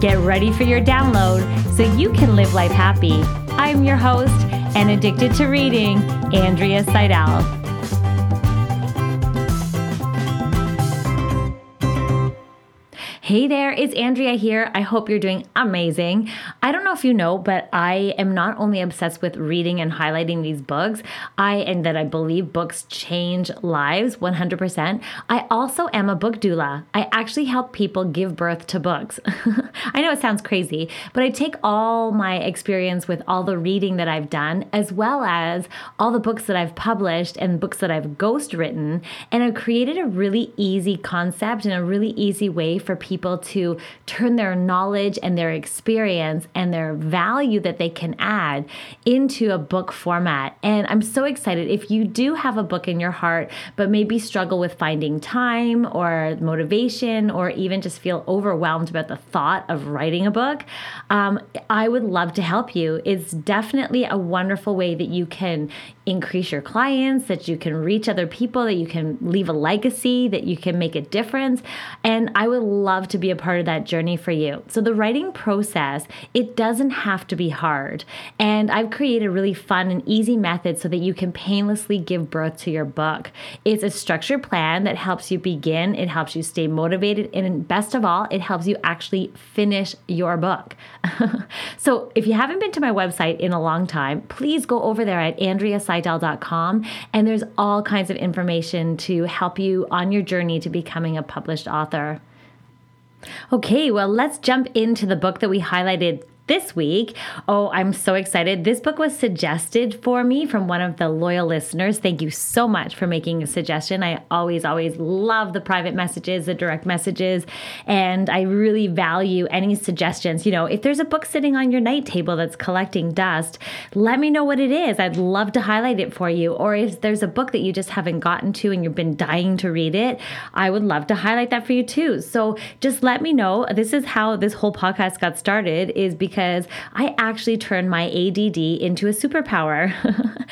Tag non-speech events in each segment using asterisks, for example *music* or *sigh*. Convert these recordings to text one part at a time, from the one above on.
Get ready for your download so you can live life happy. I'm your host and addicted to reading, Andrea Seidel. Hey there, it's Andrea here. I hope you're doing amazing. I don't know if you know, but I am not only obsessed with reading and highlighting these books, I and that I believe books change lives 100%. I also am a book doula. I actually help people give birth to books. *laughs* I know it sounds crazy, but I take all my experience with all the reading that I've done as well as all the books that I've published and books that I've ghost written and I've created a really easy concept and a really easy way for people people to turn their knowledge and their experience and their value that they can add into a book format. And I'm so excited. If you do have a book in your heart, but maybe struggle with finding time or motivation, or even just feel overwhelmed about the thought of writing a book, um, I would love to help you. It's definitely a wonderful way that you can increase your clients, that you can reach other people, that you can leave a legacy, that you can make a difference. And I would love to be a part of that journey for you. So the writing process, it doesn't have to be hard. And I've created a really fun and easy method so that you can painlessly give birth to your book. It's a structured plan that helps you begin, it helps you stay motivated, and best of all, it helps you actually finish your book. *laughs* so if you haven't been to my website in a long time, please go over there at andreaseidel.com and there's all kinds of information to help you on your journey to becoming a published author. Okay, well, let's jump into the book that we highlighted this week. Oh, I'm so excited. This book was suggested for me from one of the loyal listeners. Thank you so much for making a suggestion. I always, always love the private messages, the direct messages, and I really value any suggestions. You know, if there's a book sitting on your night table that's collecting dust, let me know what it is. I'd love to highlight it for you. Or if there's a book that you just haven't gotten to and you've been dying to read it, I would love to highlight that for you too. So just let me know. This is how this whole podcast got started is because because I actually turned my ADD into a superpower.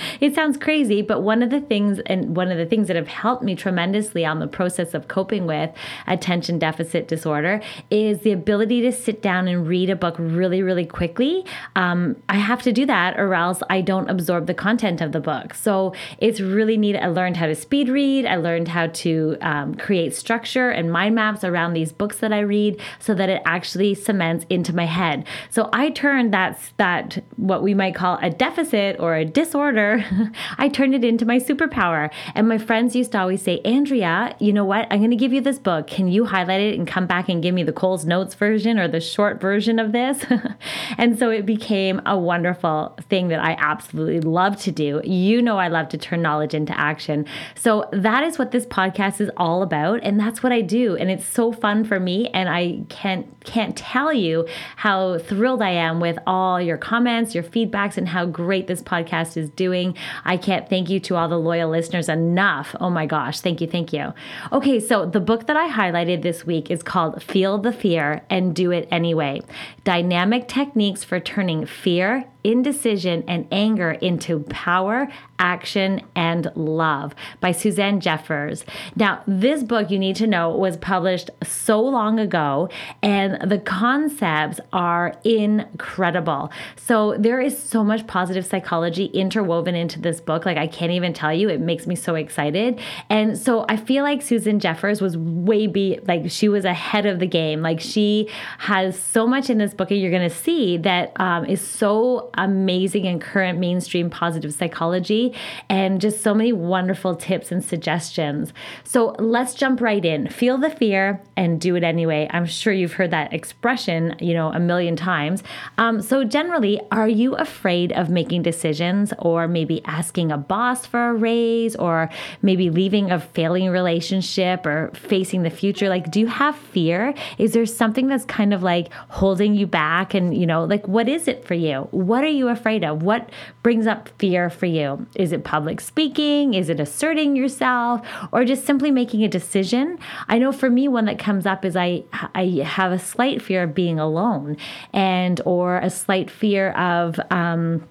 *laughs* it sounds crazy, but one of the things and one of the things that have helped me tremendously on the process of coping with attention deficit disorder is the ability to sit down and read a book really, really quickly. Um, I have to do that or else I don't absorb the content of the book. So it's really neat. I learned how to speed read. I learned how to um, create structure and mind maps around these books that I read so that it actually cements into my head. So I turned that that what we might call a deficit or a disorder, *laughs* I turned it into my superpower. And my friends used to always say, Andrea, you know what? I'm going to give you this book. Can you highlight it and come back and give me the Coles Notes version or the short version of this? *laughs* and so it became a wonderful thing that I absolutely love to do. You know, I love to turn knowledge into action. So that is what this podcast is all about, and that's what I do. And it's so fun for me, and I can't can't tell you how thrilled I am with all your comments, your feedbacks, and how great this podcast is doing. I can't thank you to all the loyal listeners enough. Oh my gosh. Thank you. Thank you. Okay. So the book that I highlighted this week is called Feel the Fear and Do It Anyway Dynamic Techniques for Turning Fear indecision and anger into power, action, and love by Susan Jeffers. Now, this book you need to know was published so long ago, and the concepts are incredible. So, there is so much positive psychology interwoven into this book. Like, I can't even tell you, it makes me so excited. And so, I feel like Susan Jeffers was way be like she was ahead of the game. Like, she has so much in this book, and you're going to see that um, is so amazing and current mainstream positive psychology and just so many wonderful tips and suggestions. So let's jump right in. Feel the fear and do it anyway. I'm sure you've heard that expression, you know, a million times. Um, so generally, are you afraid of making decisions or maybe asking a boss for a raise or maybe leaving a failing relationship or facing the future? Like, do you have fear? Is there something that's kind of like holding you back? And, you know, like, what is it for you? What are you afraid of? What brings up fear for you? Is it public speaking? Is it asserting yourself or just simply making a decision? I know for me, one that comes up is I, I have a slight fear of being alone and, or a slight fear of, um,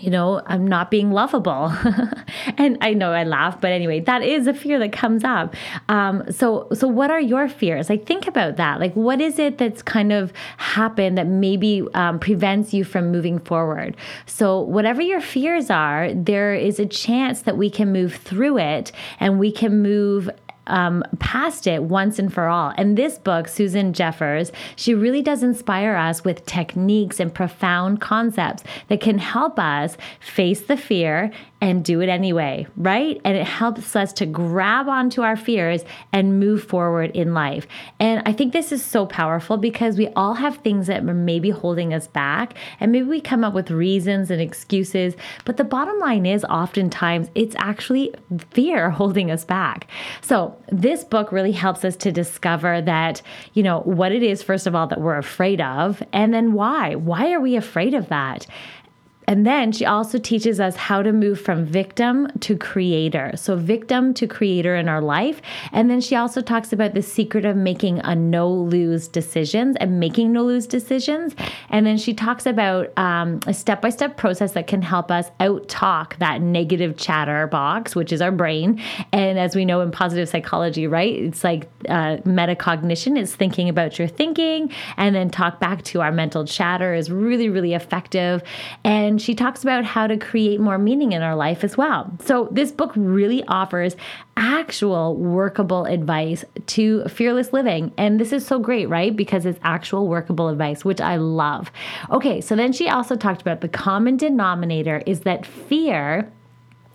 you know, I'm not being lovable. *laughs* and I know I laugh, but anyway, that is a fear that comes up. Um, so, so what are your fears? Like, think about that. Like, what is it that's kind of happened that maybe um, prevents you from moving forward? So, whatever your fears are, there is a chance that we can move through it and we can move um, past it once and for all. And this book, Susan Jeffers, she really does inspire us with techniques and profound concepts that can help us face the fear and do it anyway, right? And it helps us to grab onto our fears and move forward in life. And I think this is so powerful because we all have things that are maybe holding us back, and maybe we come up with reasons and excuses. But the bottom line is, oftentimes, it's actually fear *laughs* holding us back. So, this book really helps us to discover that, you know, what it is, first of all, that we're afraid of, and then why. Why are we afraid of that? And then she also teaches us how to move from victim to creator. So, victim to creator in our life. And then she also talks about the secret of making a no lose decisions and making no lose decisions. And then she talks about um, a step by step process that can help us out talk that negative chatter box, which is our brain. And as we know in positive psychology, right? It's like uh, metacognition is thinking about your thinking and then talk back to our mental chatter is really, really effective. And she talks about how to create more meaning in our life as well. So, this book really offers actual workable advice to fearless living. And this is so great, right? Because it's actual workable advice, which I love. Okay, so then she also talked about the common denominator is that fear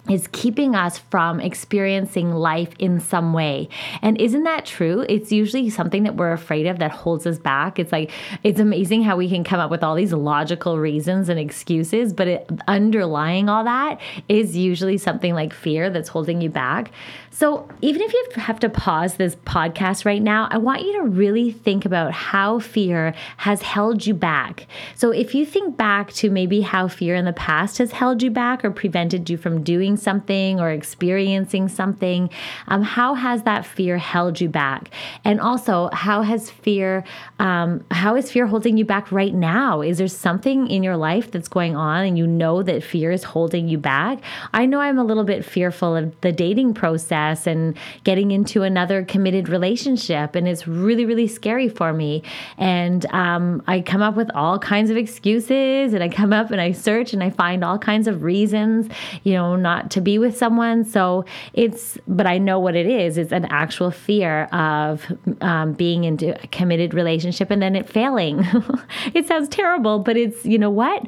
is keeping us from experiencing life in some way. And isn't that true? It's usually something that we're afraid of that holds us back. It's like, it's amazing how we can come up with all these logical reasons and excuses, but it, underlying all that is usually something like fear that's holding you back. So, even if you have to pause this podcast right now, I want you to really think about how fear has held you back. So, if you think back to maybe how fear in the past has held you back or prevented you from doing something or experiencing something, um, how has that fear held you back? And also, how has fear, um, how is fear holding you back right now? Is there something in your life that's going on and you know that fear is holding you back? I know I'm a little bit fearful of the dating process process and getting into another committed relationship. And it's really, really scary for me. And um, I come up with all kinds of excuses and I come up and I search and I find all kinds of reasons, you know, not to be with someone. So it's, but I know what it is. It's an actual fear of um, being into a committed relationship and then it failing. *laughs* it sounds terrible, but it's, you know what?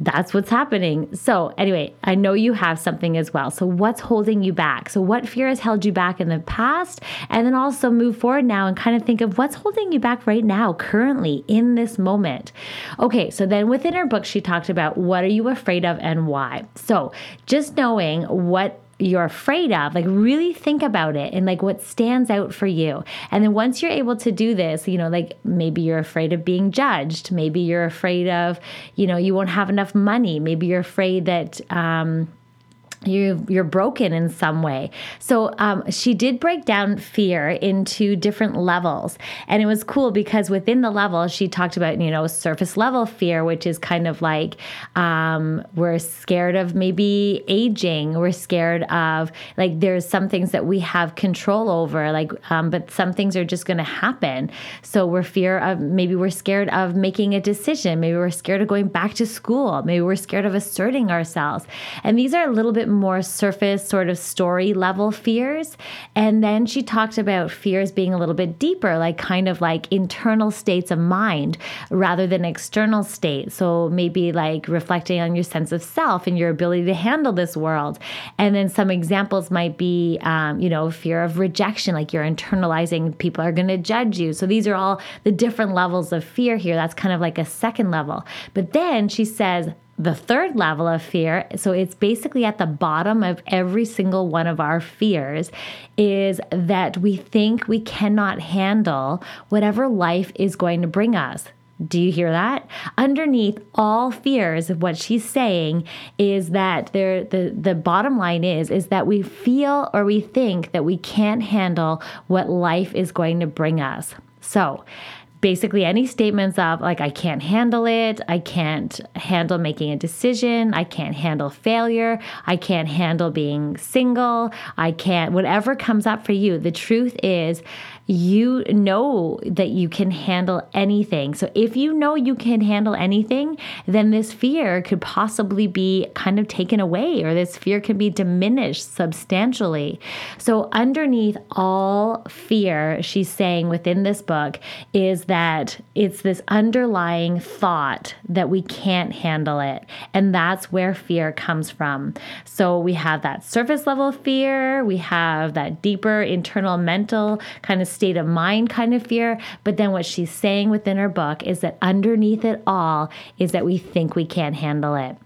That's what's happening. So, anyway, I know you have something as well. So, what's holding you back? So, what fear has held you back in the past? And then also move forward now and kind of think of what's holding you back right now, currently, in this moment. Okay, so then within her book, she talked about what are you afraid of and why. So, just knowing what you're afraid of like really think about it and like what stands out for you. And then once you're able to do this you know like maybe you're afraid of being judged. Maybe you're afraid of you know you won't have enough money. Maybe you're afraid that um you you're broken in some way. So um, she did break down fear into different levels, and it was cool because within the level she talked about you know surface level fear, which is kind of like um, we're scared of maybe aging, we're scared of like there's some things that we have control over, like um, but some things are just going to happen. So we're fear of maybe we're scared of making a decision, maybe we're scared of going back to school, maybe we're scared of asserting ourselves, and these are a little bit more surface sort of story level fears. And then she talked about fears being a little bit deeper, like kind of like internal states of mind rather than external states. So maybe like reflecting on your sense of self and your ability to handle this world. And then some examples might be, um, you know, fear of rejection, like you're internalizing people are going to judge you. So these are all the different levels of fear here. That's kind of like a second level. But then she says, the third level of fear, so it's basically at the bottom of every single one of our fears, is that we think we cannot handle whatever life is going to bring us. Do you hear that? Underneath all fears, of what she's saying is that there the the bottom line is is that we feel or we think that we can't handle what life is going to bring us. So, basically any statements of like I can't handle it, I can't handle making a decision, I can't handle failure, I can't handle being single, I can't whatever comes up for you. The truth is you know that you can handle anything. So if you know you can handle anything, then this fear could possibly be kind of taken away or this fear can be diminished substantially. So underneath all fear, she's saying within this book is that it's this underlying thought that we can't handle it. And that's where fear comes from. So we have that surface level fear, we have that deeper internal mental kind of state of mind kind of fear. But then what she's saying within her book is that underneath it all is that we think we can't handle it.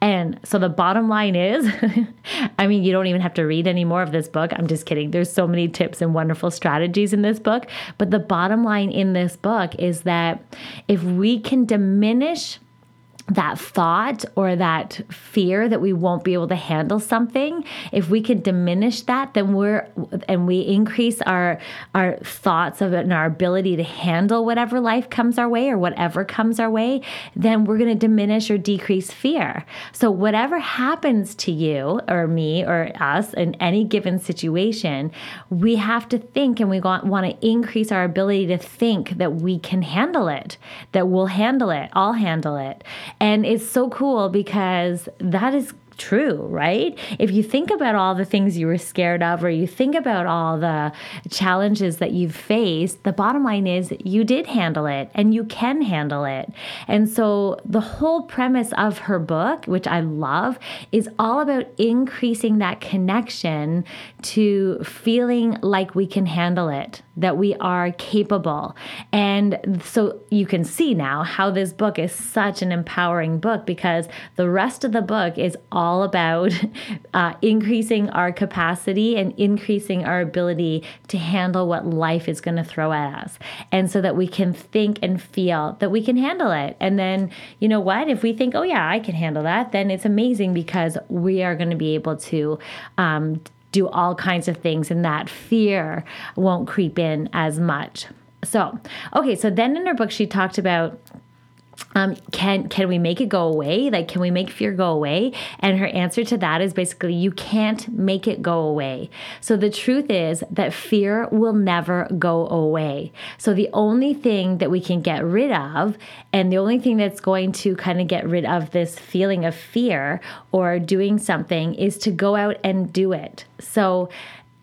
And so the bottom line is *laughs* I mean, you don't even have to read any more of this book. I'm just kidding. There's so many tips and wonderful strategies in this book. But the bottom line in this book is that if we can diminish that thought or that fear that we won't be able to handle something if we can diminish that then we're and we increase our our thoughts of it and our ability to handle whatever life comes our way or whatever comes our way then we're going to diminish or decrease fear. So whatever happens to you or me or us in any given situation we have to think and we want, want to increase our ability to think that we can handle it that we'll handle it i'll handle it and it's so cool because that is true, right? If you think about all the things you were scared of, or you think about all the challenges that you've faced, the bottom line is you did handle it and you can handle it. And so the whole premise of her book, which I love, is all about increasing that connection to feeling like we can handle it that we are capable. And so you can see now how this book is such an empowering book because the rest of the book is all about uh, increasing our capacity and increasing our ability to handle what life is going to throw at us. And so that we can think and feel that we can handle it. And then, you know what? If we think, oh, yeah, I can handle that, then it's amazing because we are going to be able to um, do all kinds of things, and that fear won't creep in as much. So, okay, so then in her book, she talked about um, can can we make it go away? Like, can we make fear go away? And her answer to that is basically, you can't make it go away. So the truth is that fear will never go away. So the only thing that we can get rid of, and the only thing that's going to kind of get rid of this feeling of fear or doing something, is to go out and do it. So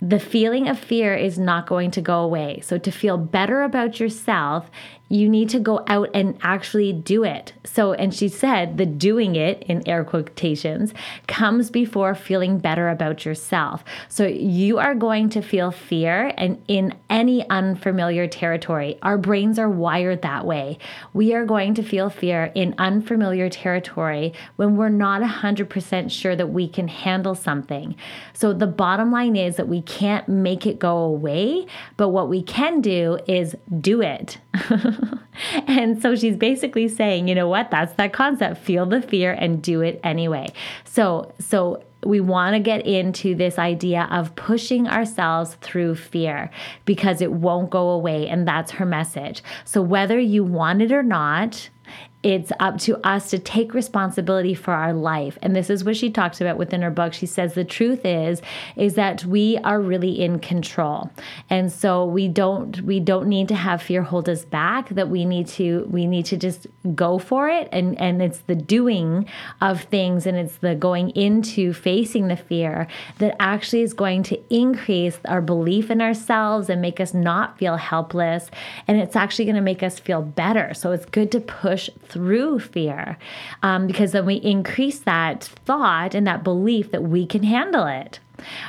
the feeling of fear is not going to go away. So, to feel better about yourself you need to go out and actually do it. So, and she said the doing it in air quotations comes before feeling better about yourself. So, you are going to feel fear and in any unfamiliar territory. Our brains are wired that way. We are going to feel fear in unfamiliar territory when we're not 100% sure that we can handle something. So, the bottom line is that we can't make it go away, but what we can do is do it. *laughs* *laughs* and so she's basically saying, you know what? That's that concept. Feel the fear and do it anyway. So, so we want to get into this idea of pushing ourselves through fear because it won't go away. And that's her message. So, whether you want it or not, it's up to us to take responsibility for our life. And this is what she talks about within her book. She says the truth is is that we are really in control. And so we don't we don't need to have fear hold us back that we need to we need to just go for it and and it's the doing of things and it's the going into facing the fear that actually is going to increase our belief in ourselves and make us not feel helpless and it's actually going to make us feel better so it's good to push through fear um, because then we increase that thought and that belief that we can handle it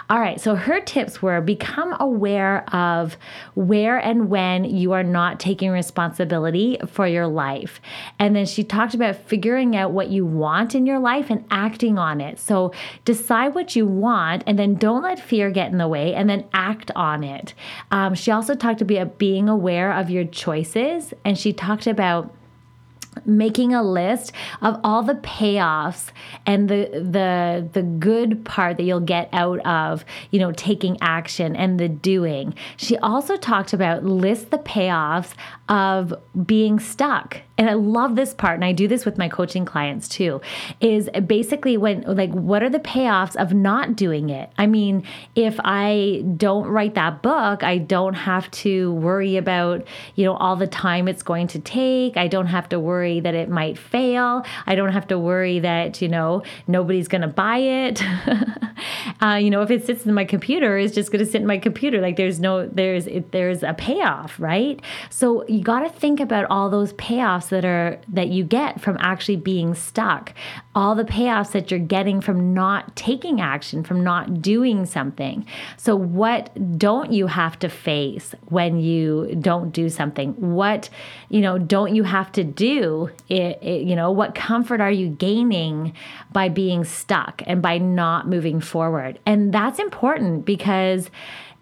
all right, so her tips were become aware of where and when you are not taking responsibility for your life. And then she talked about figuring out what you want in your life and acting on it. So decide what you want and then don't let fear get in the way and then act on it. Um, she also talked about being aware of your choices and she talked about making a list of all the payoffs and the the the good part that you'll get out of you know taking action and the doing. She also talked about list the payoffs of being stuck and I love this part, and I do this with my coaching clients too, is basically when, like, what are the payoffs of not doing it? I mean, if I don't write that book, I don't have to worry about, you know, all the time it's going to take. I don't have to worry that it might fail. I don't have to worry that, you know, nobody's going to buy it. *laughs* uh, you know, if it sits in my computer, it's just going to sit in my computer. Like, there's no, there's, it, there's a payoff, right? So you got to think about all those payoffs that are that you get from actually being stuck. All the payoffs that you're getting from not taking action from not doing something. So what don't you have to face when you don't do something? What you know don't you have to do it, it, you know what comfort are you gaining by being stuck and by not moving forward? And that's important because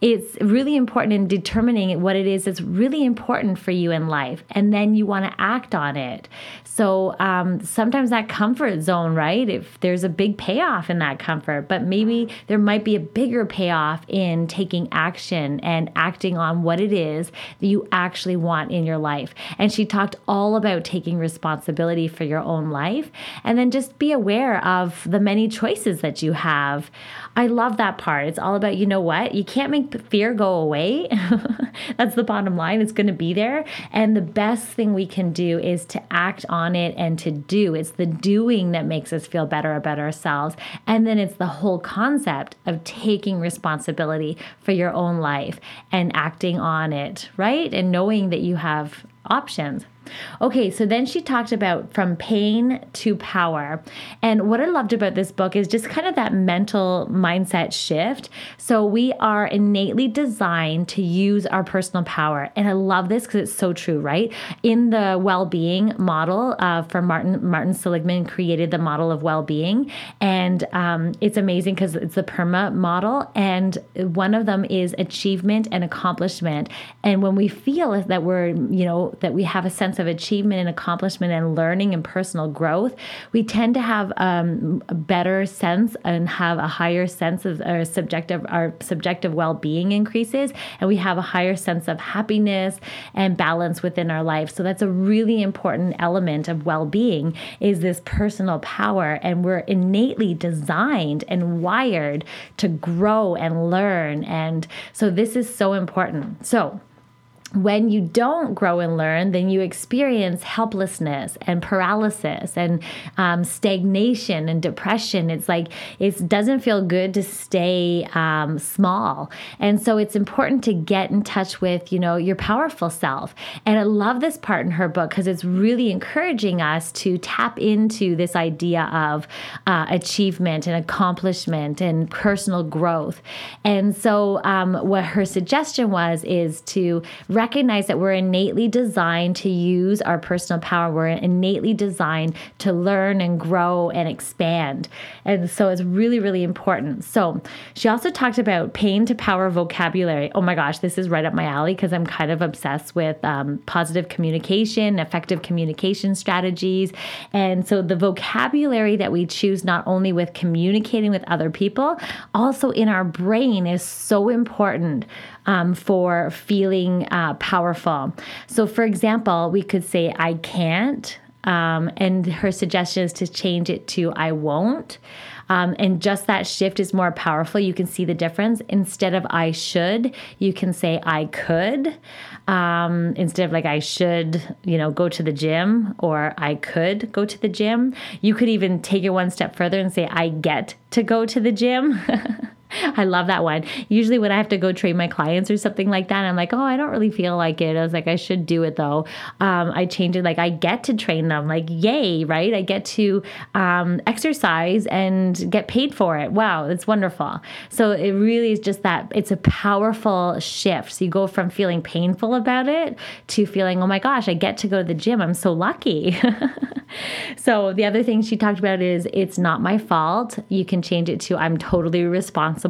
it's really important in determining what it is that's really important for you in life. And then you want to act on it. So um, sometimes that comfort zone, right? If there's a big payoff in that comfort, but maybe there might be a bigger payoff in taking action and acting on what it is that you actually want in your life. And she talked all about taking responsibility for your own life and then just be aware of the many choices that you have. I love that part. It's all about, you know what? You can't make fear go away. *laughs* That's the bottom line. It's going to be there. And the best thing we can do is to act on it and to do. It's the doing that makes us feel better about ourselves. And then it's the whole concept of taking responsibility for your own life and acting on it, right? And knowing that you have options. Okay, so then she talked about from pain to power. And what I loved about this book is just kind of that mental mindset shift. So we are innately designed to use our personal power. And I love this because it's so true, right? In the well-being model uh, for Martin, Martin Seligman created the model of well-being. And um, it's amazing because it's the PERMA model. And one of them is achievement and accomplishment. And when we feel that we're, you know, that we have a sense sense of achievement and accomplishment and learning and personal growth, we tend to have um, a better sense and have a higher sense of our subjective our subjective well-being increases, and we have a higher sense of happiness and balance within our life. So that's a really important element of well-being is this personal power, and we're innately designed and wired to grow and learn, and so this is so important. So when you don't grow and learn, then you experience helplessness and paralysis and um, stagnation and depression. It's like it doesn't feel good to stay um, small, and so it's important to get in touch with you know your powerful self. And I love this part in her book because it's really encouraging us to tap into this idea of uh, achievement and accomplishment and personal growth. And so, um, what her suggestion was is to recognize that we're innately designed to use our personal power. We're innately designed to learn and grow and expand. And so it's really, really important. So she also talked about pain to power vocabulary. Oh my gosh, this is right up my alley because I'm kind of obsessed with um, positive communication, effective communication strategies. And so the vocabulary that we choose, not only with communicating with other people, also in our brain is so important um, for feeling uh, powerful. So, for example, we could say, I can't. Um, and her suggestion is to change it to I won't. Um, and just that shift is more powerful. You can see the difference. Instead of I should, you can say I could. Um, instead of like I should, you know, go to the gym or I could go to the gym. You could even take it one step further and say I get to go to the gym. *laughs* *laughs* I love that one. Usually, when I have to go train my clients or something like that, I'm like, oh, I don't really feel like it. I was like, I should do it though. Um, I change it like I get to train them. Like, yay, right? I get to um, exercise and get paid for it. Wow, it's wonderful. So it really is just that it's a powerful shift. So you go from feeling painful about it to feeling, oh my gosh, I get to go to the gym. I'm so lucky. *laughs* so the other thing she talked about is it's not my fault. You can change it to I'm totally responsible.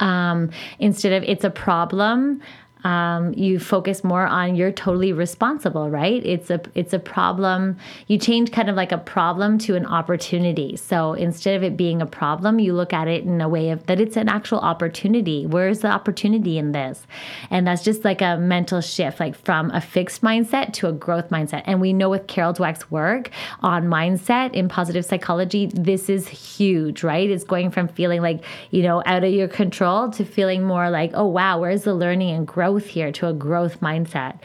Um, instead of it's a problem, um, you focus more on you're totally responsible right? It's a it's a problem. You change kind of like a problem to an opportunity. So instead of it being a problem you look at it in a way of that it's an actual opportunity. Where's the opportunity in this? And that's just like a mental shift like from a fixed mindset to a growth mindset. And we know with carol dweck's work on mindset in positive psychology this is huge right? It's going from feeling like you know out of your control to feeling more like oh wow where's the learning and growth growth here, to a growth mindset.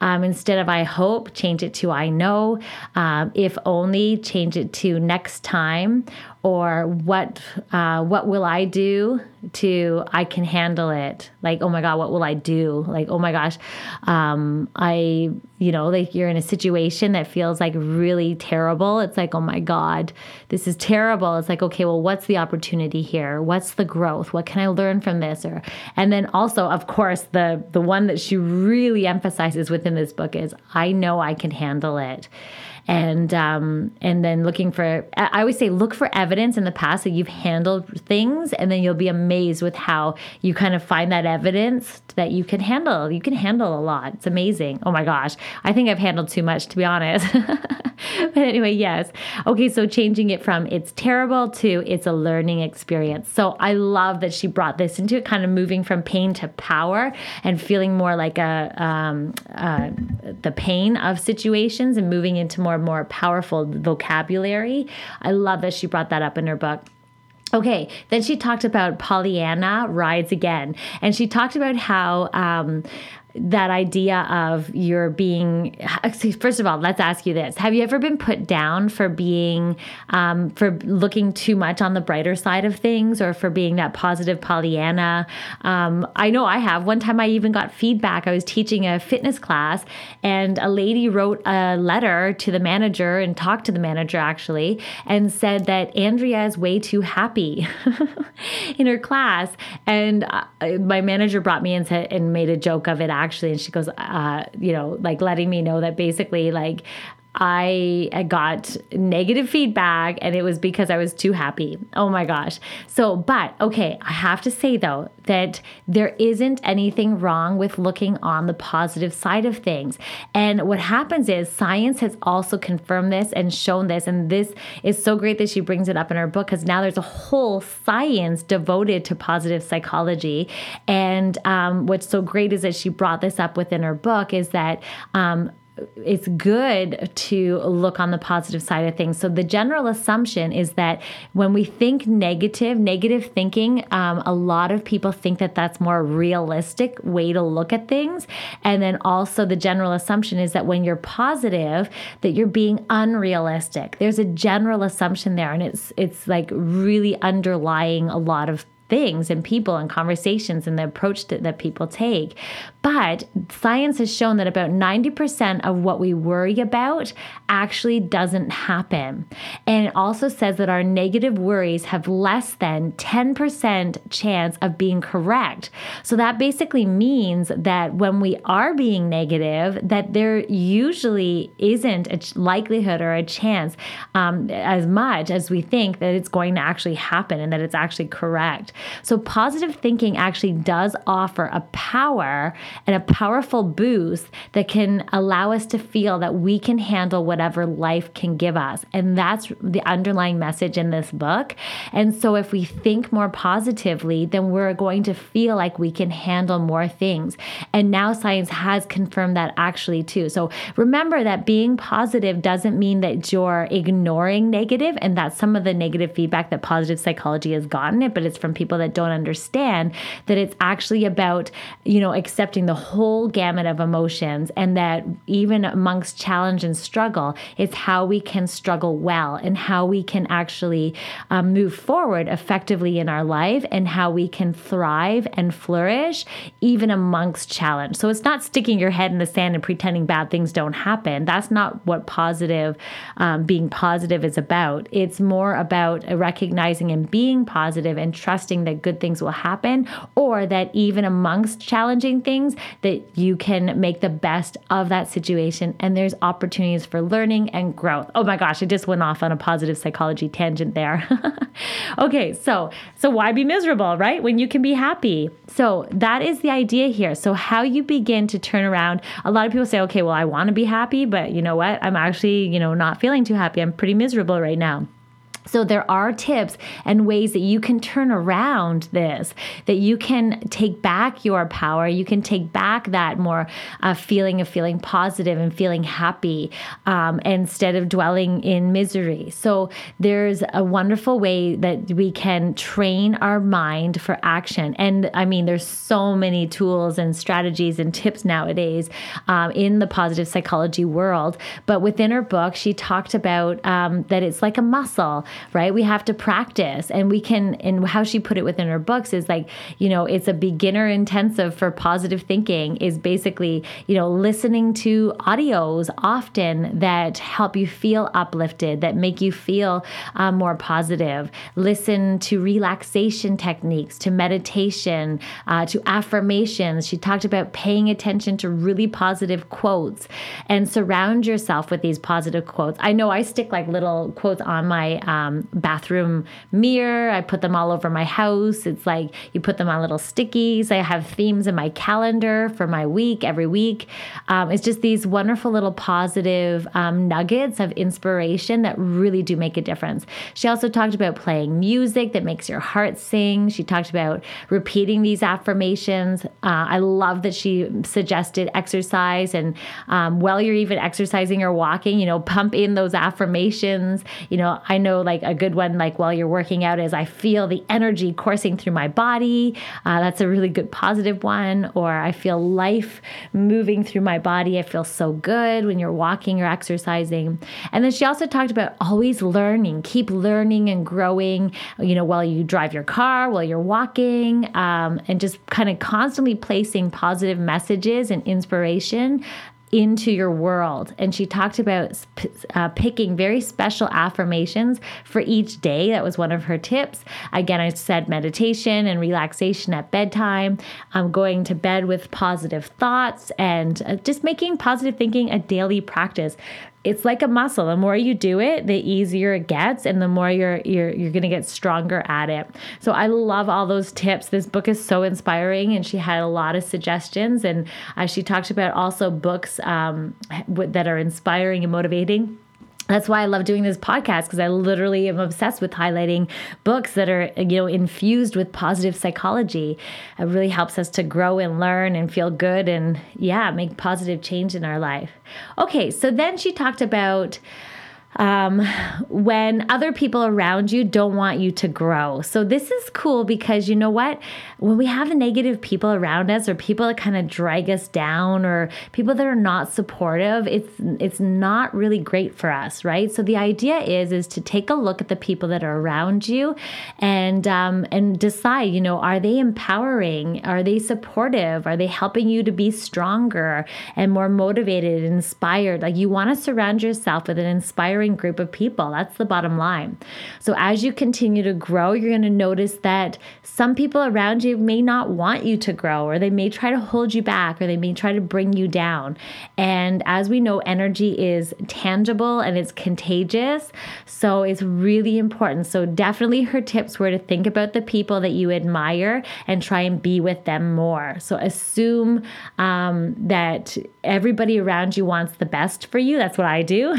Um, instead of I hope, change it to I know. Um, if only, change it to next time. Or what uh, what will I do to I can handle it? Like oh my god, what will I do? Like oh my gosh, um, I you know like you're in a situation that feels like really terrible. It's like oh my god, this is terrible. It's like okay, well what's the opportunity here? What's the growth? What can I learn from this? Or and then also of course the the one that she really emphasizes within this book is I know I can handle it and um, and then looking for I always say look for evidence in the past that you've handled things and then you'll be amazed with how you kind of find that evidence that you can handle. You can handle a lot. It's amazing. Oh my gosh. I think I've handled too much to be honest. *laughs* But anyway yes. Okay so changing it from it's terrible to it's a learning experience. So I love that she brought this into it kind of moving from pain to power and feeling more like a um, uh, the pain of situations and moving into more more powerful vocabulary. I love that she brought that up in her book. Okay, then she talked about Pollyanna rides again, and she talked about how um, that idea of your being *laughs* first of all let's ask you this. Have you ever been put down for being um, for looking too much on the brighter side of things or for being that positive pollyanna? Um, i know i have. One time i even got feedback. I was teaching a fitness class and a lady wrote a letter to the manager and talked to the manager actually and said that andrea is way too happy *laughs* in her class. And uh, my manager brought me in and made a joke of it actually and she goes uh, you know like letting me know that basically like I got negative feedback and it was because I was too happy. Oh my gosh. So, but okay, I have to say though that there isn't anything wrong with looking on the positive side of things. And what happens is science has also confirmed this and shown this. And this is so great that she brings it up in her book because now there's a whole science devoted to positive psychology. And um, what's so great is that she brought this up within her book is that um, it's good to look on the positive side of things. So the general assumption is that when we think negative, negative thinking, um, a lot of people think that that's more realistic way to look at things. And then also the general assumption is that when you're positive, that you're being unrealistic. There's a general assumption there, and it's it's like really underlying a lot of things and people and conversations and the approach that, that people take. But science has shown that about 90% of what we worry about actually doesn't happen. And it also says that our negative worries have less than 10% chance of being correct. So that basically means that when we are being negative, that there usually isn't a likelihood or a chance um, as much as we think that it's going to actually happen and that it's actually correct. So, positive thinking actually does offer a power and a powerful boost that can allow us to feel that we can handle whatever life can give us. And that's the underlying message in this book. And so, if we think more positively, then we're going to feel like we can handle more things. And now science has confirmed that actually too. So, remember that being positive doesn't mean that you're ignoring negative, and that's some of the negative feedback that positive psychology has gotten it, but it's from people that don't understand that it's actually about, you know, accepting the whole gamut of emotions and that even amongst challenge and struggle, it's how we can struggle well and how we can actually um, move forward effectively in our life and how we can thrive and flourish even amongst challenge. So it's not sticking your head in the sand and pretending bad things don't happen. That's not what positive, um, being positive is about. It's more about recognizing and being positive and trusting that good things will happen or that even amongst challenging things that you can make the best of that situation and there's opportunities for learning and growth. Oh my gosh, I just went off on a positive psychology tangent there. *laughs* okay, so so why be miserable, right? When you can be happy. So that is the idea here. So how you begin to turn around. A lot of people say, "Okay, well, I want to be happy, but you know what? I'm actually, you know, not feeling too happy. I'm pretty miserable right now." So, there are tips and ways that you can turn around this, that you can take back your power. You can take back that more uh, feeling of feeling positive and feeling happy um, instead of dwelling in misery. So, there's a wonderful way that we can train our mind for action. And I mean, there's so many tools and strategies and tips nowadays um, in the positive psychology world. But within her book, she talked about um, that it's like a muscle right? We have to practice and we can, and how she put it within her books is like, you know, it's a beginner intensive for positive thinking is basically, you know, listening to audios often that help you feel uplifted, that make you feel um, more positive. Listen to relaxation techniques, to meditation, uh, to affirmations. She talked about paying attention to really positive quotes and surround yourself with these positive quotes. I know I stick like little quotes on my um, bathroom mirror. I put them all over my house. It's like you put them on little stickies. I have themes in my calendar for my week every week. Um, it's just these wonderful little positive um, nuggets of inspiration that really do make a difference. She also talked about playing music that makes your heart sing. She talked about repeating these affirmations. Uh, I love that she suggested exercise and um, while you're even exercising or walking, you know, pump in those affirmations. You know, I know like a good one, like while you're working out, is I feel the energy coursing through my body. Uh, that's a really good positive one. Or I feel life moving through my body. I feel so good when you're walking or exercising. And then she also talked about always learning, keep learning and growing, you know, while you drive your car, while you're walking, um, and just kind of constantly placing positive messages and inspiration into your world. And she talked about uh, picking very special affirmations for each day. That was one of her tips. Again, I said meditation and relaxation at bedtime. I'm going to bed with positive thoughts and uh, just making positive thinking a daily practice it's like a muscle. The more you do it, the easier it gets, and the more you're you're you're gonna get stronger at it. So I love all those tips. This book is so inspiring, and she had a lot of suggestions. And uh, she talked about also books um, that are inspiring and motivating that's why I love doing this podcast because I literally am obsessed with highlighting books that are, you know, infused with positive psychology. It really helps us to grow and learn and feel good and, yeah, make positive change in our life. Okay, so then she talked about um, when other people around you don't want you to grow. So, this is cool because you know what? When we have negative people around us or people that kind of drag us down or people that are not supportive, it's it's not really great for us, right? So the idea is is to take a look at the people that are around you and um, and decide, you know, are they empowering? Are they supportive? Are they helping you to be stronger and more motivated and inspired? Like you want to surround yourself with an inspiring group of people. That's the bottom line. So as you continue to grow, you're going to notice that some people around you may not want you to grow, or they may try to hold you back, or they may try to bring you down. And as we know, energy is tangible and it's contagious. So it's really important. So definitely her tips were to think about the people that you admire and try and be with them more. So assume um, that everybody around you wants the best for you. That's what I do.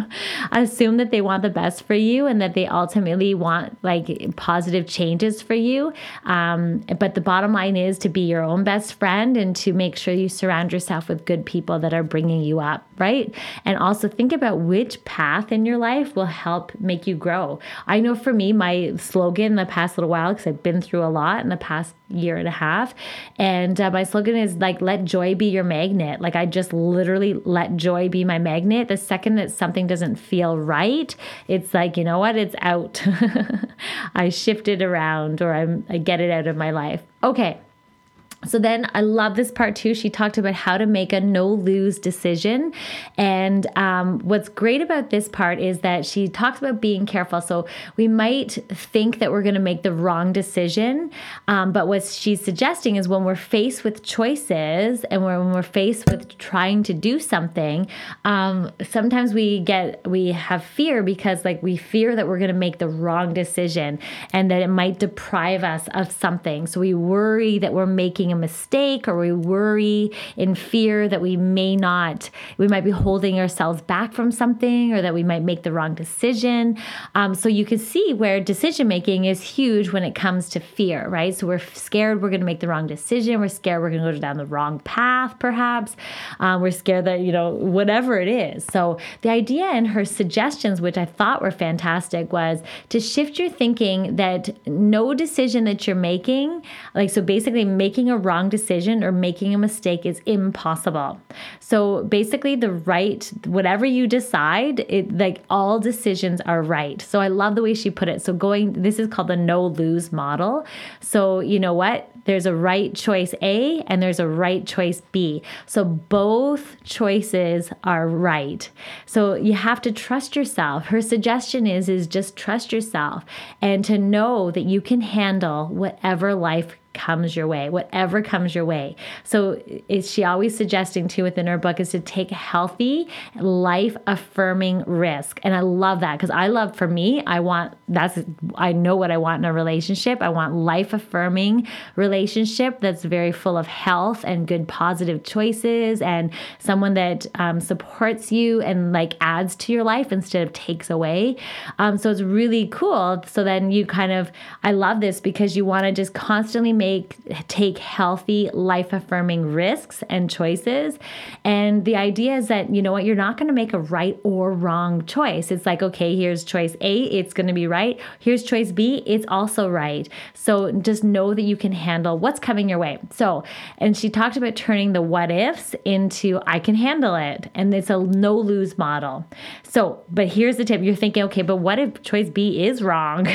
*laughs* assume that they want the best for you and that they ultimately want like positive changes for you. Um, but the bottom line is to be your own best friend and to make sure you surround yourself with good people that are bringing you up, right? And also think about which path in your life will help make you grow. I know for me, my slogan the past little while, because I've been through a lot in the past year and a half, and uh, my slogan is like, let joy be your magnet. Like, I just literally let joy be my magnet. The second that something doesn't feel right, it's like, you know what? It's out. *laughs* I shift it around or I'm, I get it out of my life. Okay. So then I love this part too. She talked about how to make a no lose decision. And um, what's great about this part is that she talks about being careful. So we might think that we're going to make the wrong decision. Um, but what she's suggesting is when we're faced with choices and when we're faced with trying to do something, um, sometimes we get, we have fear because like we fear that we're going to make the wrong decision and that it might deprive us of something. So we worry that we're making a mistake or we worry in fear that we may not, we might be holding ourselves back from something or that we might make the wrong decision. Um, so you can see where decision making is huge when it comes to fear, right? So we're scared we're going to make the wrong decision. We're scared we're going to go down the wrong path, perhaps. Um, we're scared that, you know, whatever it is. So the idea in her suggestions, which I thought were fantastic, was to shift your thinking that no decision that you're making, like, so basically making a wrong decision or making a mistake is impossible. So basically, the right, whatever you decide, it like all decisions are right. So I love the way she put it. So going, this is called the no lose model. So you know what? There's a right choice A and there's a right choice B. So both choices are right. So you have to trust yourself. Her suggestion is is just trust yourself and to know that you can handle whatever life comes your way, whatever comes your way. So is she always suggesting too within her book is to take healthy, life affirming risk. And I love that because I love for me, I want that's I know what I want in a relationship. I want life affirming relationship that's very full of health and good positive choices and someone that um, supports you and like adds to your life instead of takes away. Um, so it's really cool. So then you kind of I love this because you want to just constantly make make take healthy, life affirming risks and choices. And the idea is that, you know what, you're not going to make a right or wrong choice. It's like, okay, here's choice A, it's going to be right. Here's choice B, it's also right. So just know that you can handle what's coming your way. So, and she talked about turning the what ifs into I can handle it. And it's a no lose model. So, but here's the tip you're thinking, okay, but what if choice B is wrong?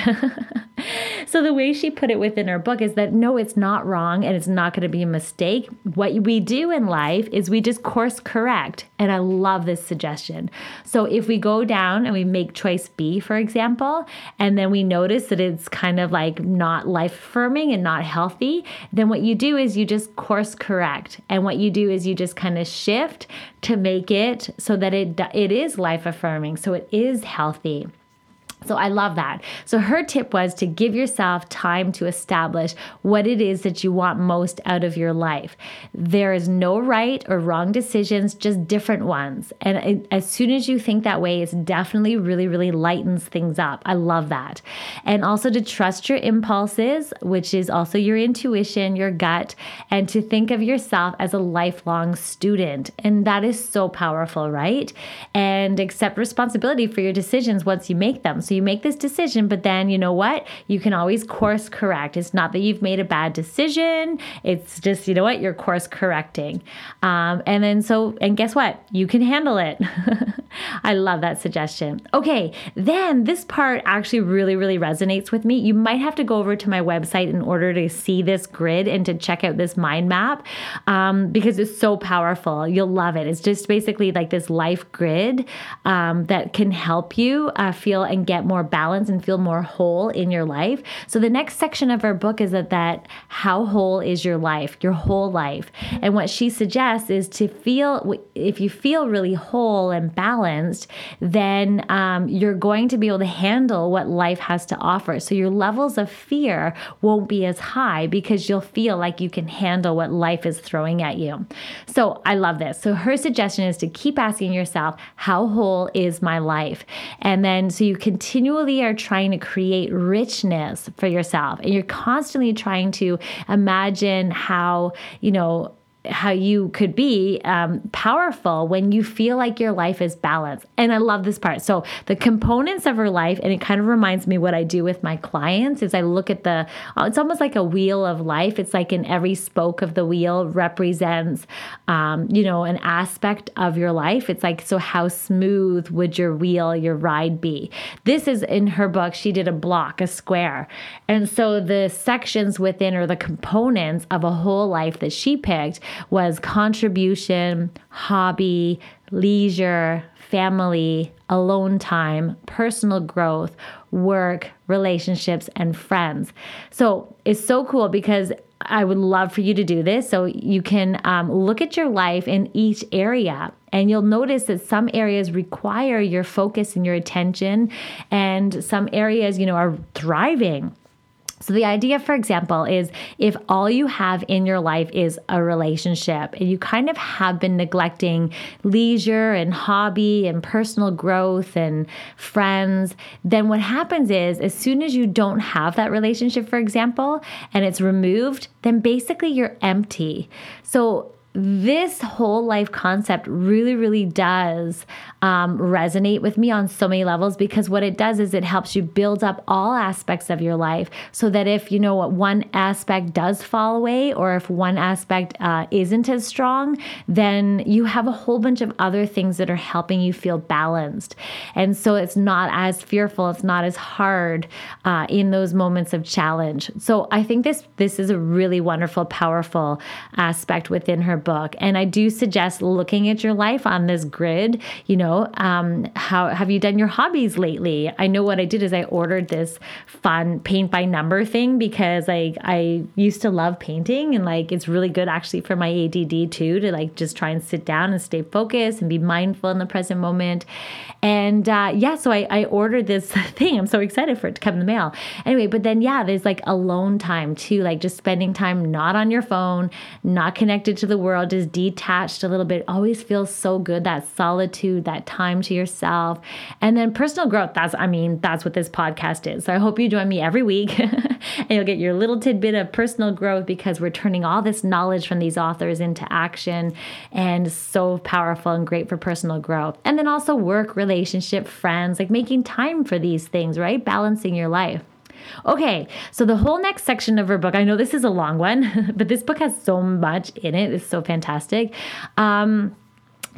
*laughs* so the way she put it within her book is that no, it's not wrong and it's not going to be a mistake. What we do in life is we just course correct. And I love this suggestion. So if we go down and we make choice B, for example, and then we notice that it's kind of like not life affirming and not healthy, then what you do is you just course correct. And what you do is you just kind of shift to make it so that it it is life affirming, so it is healthy. So I love that. So her tip was to give yourself time to establish what it is that you want most out of your life. There is no right or wrong decisions, just different ones. And it, as soon as you think that way, it's definitely really, really lightens things up. I love that. And also to trust your impulses, which is also your intuition, your gut, and to think of yourself as a lifelong student. And that is so powerful, right? And accept responsibility for your decisions once you make them. So you make this decision, but then you know what? You can always course correct. It's not that you've made a bad decision. It's just, you know what? You're course correcting. Um, and then so, and guess what? You can handle it. *laughs* I love that suggestion. Okay, then this part actually really, really resonates with me. You might have to go over to my website in order to see this grid and to check out this mind map um, because it's so powerful. You'll love it. It's just basically like this life grid um, that can help you uh, feel and get more balance and feel more whole in your life. So the next section of her book is that that how whole is your life, your whole life, and what she suggests is to feel if you feel really whole and balanced, then um, you're going to be able to handle what life has to offer. So your levels of fear won't be as high because you'll feel like you can handle what life is throwing at you. So I love this. So her suggestion is to keep asking yourself, how whole is my life? And then so you continually are trying to create richness for yourself. And you're constantly trying to imagine how, you know, how you could be um, powerful when you feel like your life is balanced. And I love this part. So the components of her life, and it kind of reminds me what I do with my clients is I look at the. It's almost like a wheel of life. It's like in every spoke of the wheel represents, um, you know, an aspect of your life. It's like so how smooth would your wheel, your ride be? This is in her book. She did a block, a square, and so the sections within or the components of a whole life that she picked was contribution, hobby, leisure, family, alone time, personal growth, work, relationships, and friends. So it's so cool because I would love for you to do this. So you can um, look at your life in each area. And you'll notice that some areas require your focus and your attention, and some areas, you know, are thriving. So, the idea, for example, is if all you have in your life is a relationship and you kind of have been neglecting leisure and hobby and personal growth and friends, then what happens is as soon as you don't have that relationship, for example, and it's removed, then basically you're empty. So, this whole life concept really, really does um, resonate with me on so many levels because what it does is it helps you build up all aspects of your life so that if you know what one aspect does fall away or if one aspect uh, isn't as strong, then you have a whole bunch of other things that are helping you feel balanced. And so it's not as fearful, it's not as hard uh, in those moments of challenge. So I think this this is a really wonderful, powerful aspect within her book. And I do suggest looking at your life on this grid. You know, um, how have you done your hobbies lately? I know what I did is I ordered this fun paint by number thing because I I used to love painting and like it's really good actually for my ADD too to like just try and sit down and stay focused and be mindful in the present moment. And uh, yeah, so I, I ordered this *laughs* thing. I'm so excited for it to come in the mail. Anyway, but then yeah, there's like alone time too, like just spending time not on your phone, not connected to the world, just detached a little bit. Always feels so good that solitude, that time to yourself. And then personal growth. That's, I mean, that's what this podcast is. So I hope you join me every week *laughs* and you'll get your little tidbit of personal growth because we're turning all this knowledge from these authors into action and so powerful and great for personal growth. And then also work, relationship, friends, like making time for these things, right? Balancing your life. Okay, so the whole next section of her book, I know this is a long one, *laughs* but this book has so much in it. It's so fantastic. Um,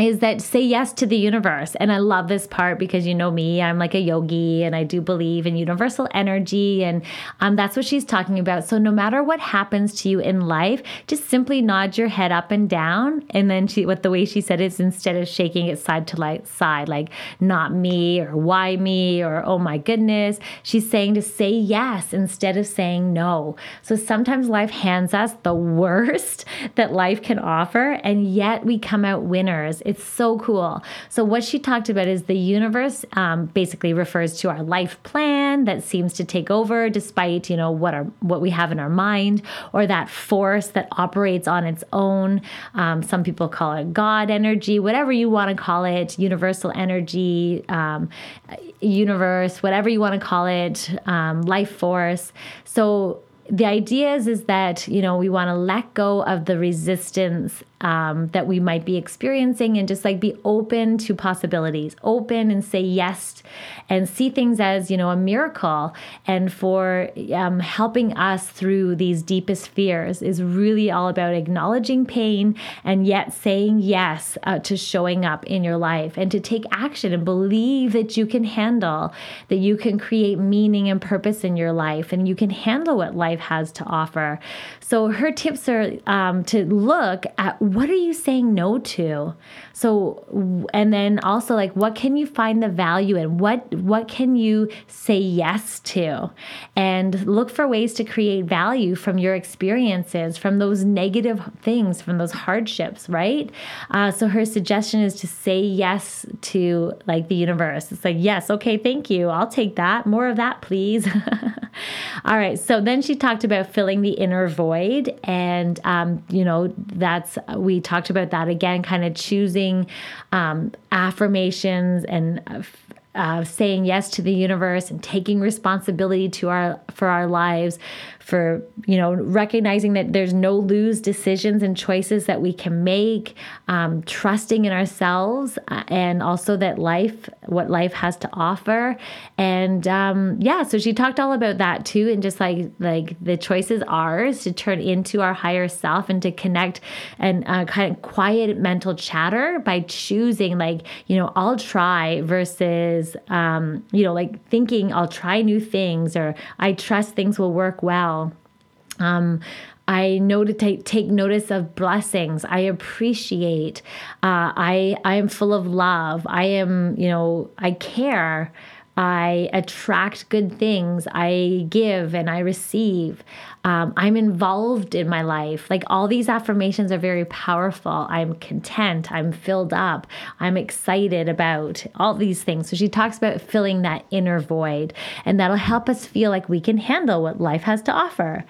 is that say yes to the universe. And I love this part because you know me, I'm like a yogi and I do believe in universal energy. And um, that's what she's talking about. So no matter what happens to you in life, just simply nod your head up and down. And then she, what the way she said is instead of shaking it side to side, like not me or why me or oh my goodness, she's saying to say yes instead of saying no. So sometimes life hands us the *laughs* worst that life can offer, and yet we come out winners it's so cool. So, what she talked about is the universe um, basically refers to our life plan that seems to take over despite, you know, what, our, what we have in our mind, or that force that operates on its own. Um, some people call it God energy, whatever you want to call it, universal energy, um, universe, whatever you want to call it, um, life force. So, the idea is, is that you know we want to let go of the resistance um, that we might be experiencing and just like be open to possibilities, open and say yes and see things as, you know, a miracle. And for um, helping us through these deepest fears is really all about acknowledging pain and yet saying yes uh, to showing up in your life and to take action and believe that you can handle, that you can create meaning and purpose in your life and you can handle what life has to offer. So her tips are um, to look at what are you saying no to. So and then also like what can you find the value in? What what can you say yes to? And look for ways to create value from your experiences, from those negative things, from those hardships, right? Uh, so her suggestion is to say yes to like the universe. It's like yes, okay, thank you, I'll take that. More of that, please. *laughs* All right. So then she talked about filling the inner void. And, um, you know, that's, we talked about that again, kind of choosing um, affirmations and uh, saying yes to the universe and taking responsibility to our for our lives for you know recognizing that there's no lose decisions and choices that we can make um, trusting in ourselves uh, and also that life what life has to offer. And um, yeah so she talked all about that too and just like like the choice is ours to turn into our higher self and to connect and uh, kind of quiet mental chatter by choosing like you know i'll try versus um, you know like thinking i'll try new things or i trust things will work well um, I know to take, take notice of blessings. I appreciate. Uh, I I am full of love. I am you know I care. I attract good things. I give and I receive. Um, I'm involved in my life. Like all these affirmations are very powerful. I'm content. I'm filled up. I'm excited about all these things. So she talks about filling that inner void, and that'll help us feel like we can handle what life has to offer.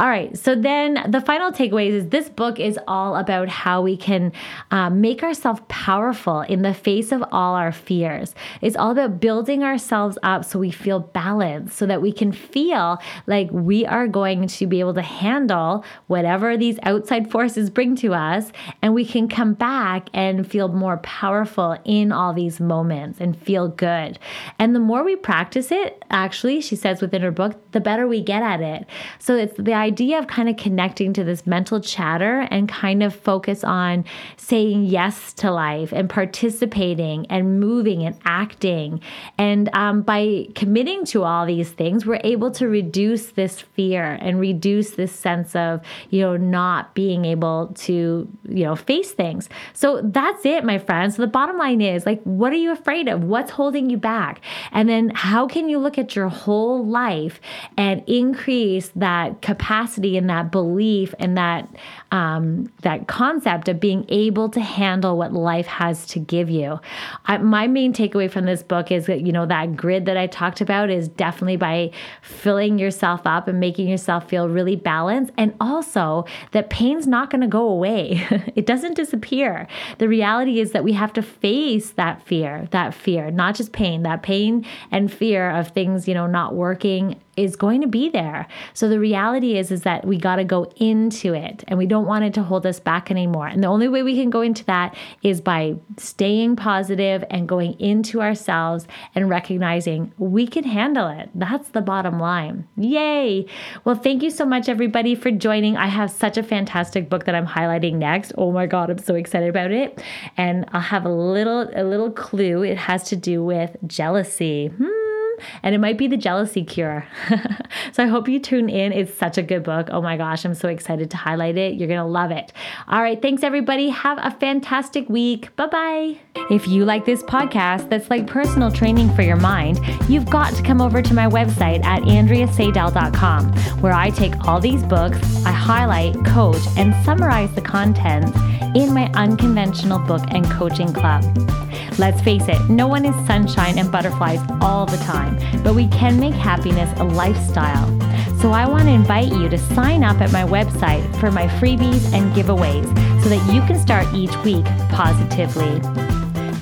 All right. So then the final takeaways is this book is all about how we can um, make ourselves powerful in the face of all our fears. It's all about building ourselves up so we feel balanced, so that we can feel like we are going to be able to handle whatever these outside forces bring to us. And we can come back and feel more powerful in all these moments and feel good. And the more we practice it, actually, she says within her book, the better we get at it. So it's the idea of kind of connecting to this mental chatter and kind of focus on saying yes to life and participating and moving and acting. And um, by committing to all these things, we're able to reduce this fear and reduce this sense of, you know, not being able to, you know, face things. So that's it, my friends. So the bottom line is like, what are you afraid of? What's holding you back? And then how can you look at your whole life and increase that capacity? Capacity and that belief and that um, that concept of being able to handle what life has to give you. I, my main takeaway from this book is that you know that grid that I talked about is definitely by filling yourself up and making yourself feel really balanced, and also that pain's not going to go away. *laughs* it doesn't disappear. The reality is that we have to face that fear, that fear, not just pain, that pain and fear of things you know not working is going to be there. So the reality is is that we got to go into it and we don't want it to hold us back anymore. And the only way we can go into that is by staying positive and going into ourselves and recognizing we can handle it. That's the bottom line. Yay. Well, thank you so much everybody for joining. I have such a fantastic book that I'm highlighting next. Oh my god, I'm so excited about it. And I'll have a little a little clue. It has to do with jealousy. Hmm and it might be the jealousy cure. *laughs* so I hope you tune in. It's such a good book. Oh my gosh, I'm so excited to highlight it. You're going to love it. All right, thanks everybody. Have a fantastic week. Bye bye. If you like this podcast that's like personal training for your mind, you've got to come over to my website at andreaseidel.com, where I take all these books, I highlight, coach, and summarize the contents in my unconventional book and coaching club. Let's face it, no one is sunshine and butterflies all the time, but we can make happiness a lifestyle. So I want to invite you to sign up at my website for my freebies and giveaways so that you can start each week positively.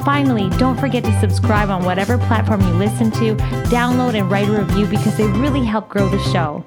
Finally, don't forget to subscribe on whatever platform you listen to, download and write a review because they really help grow the show.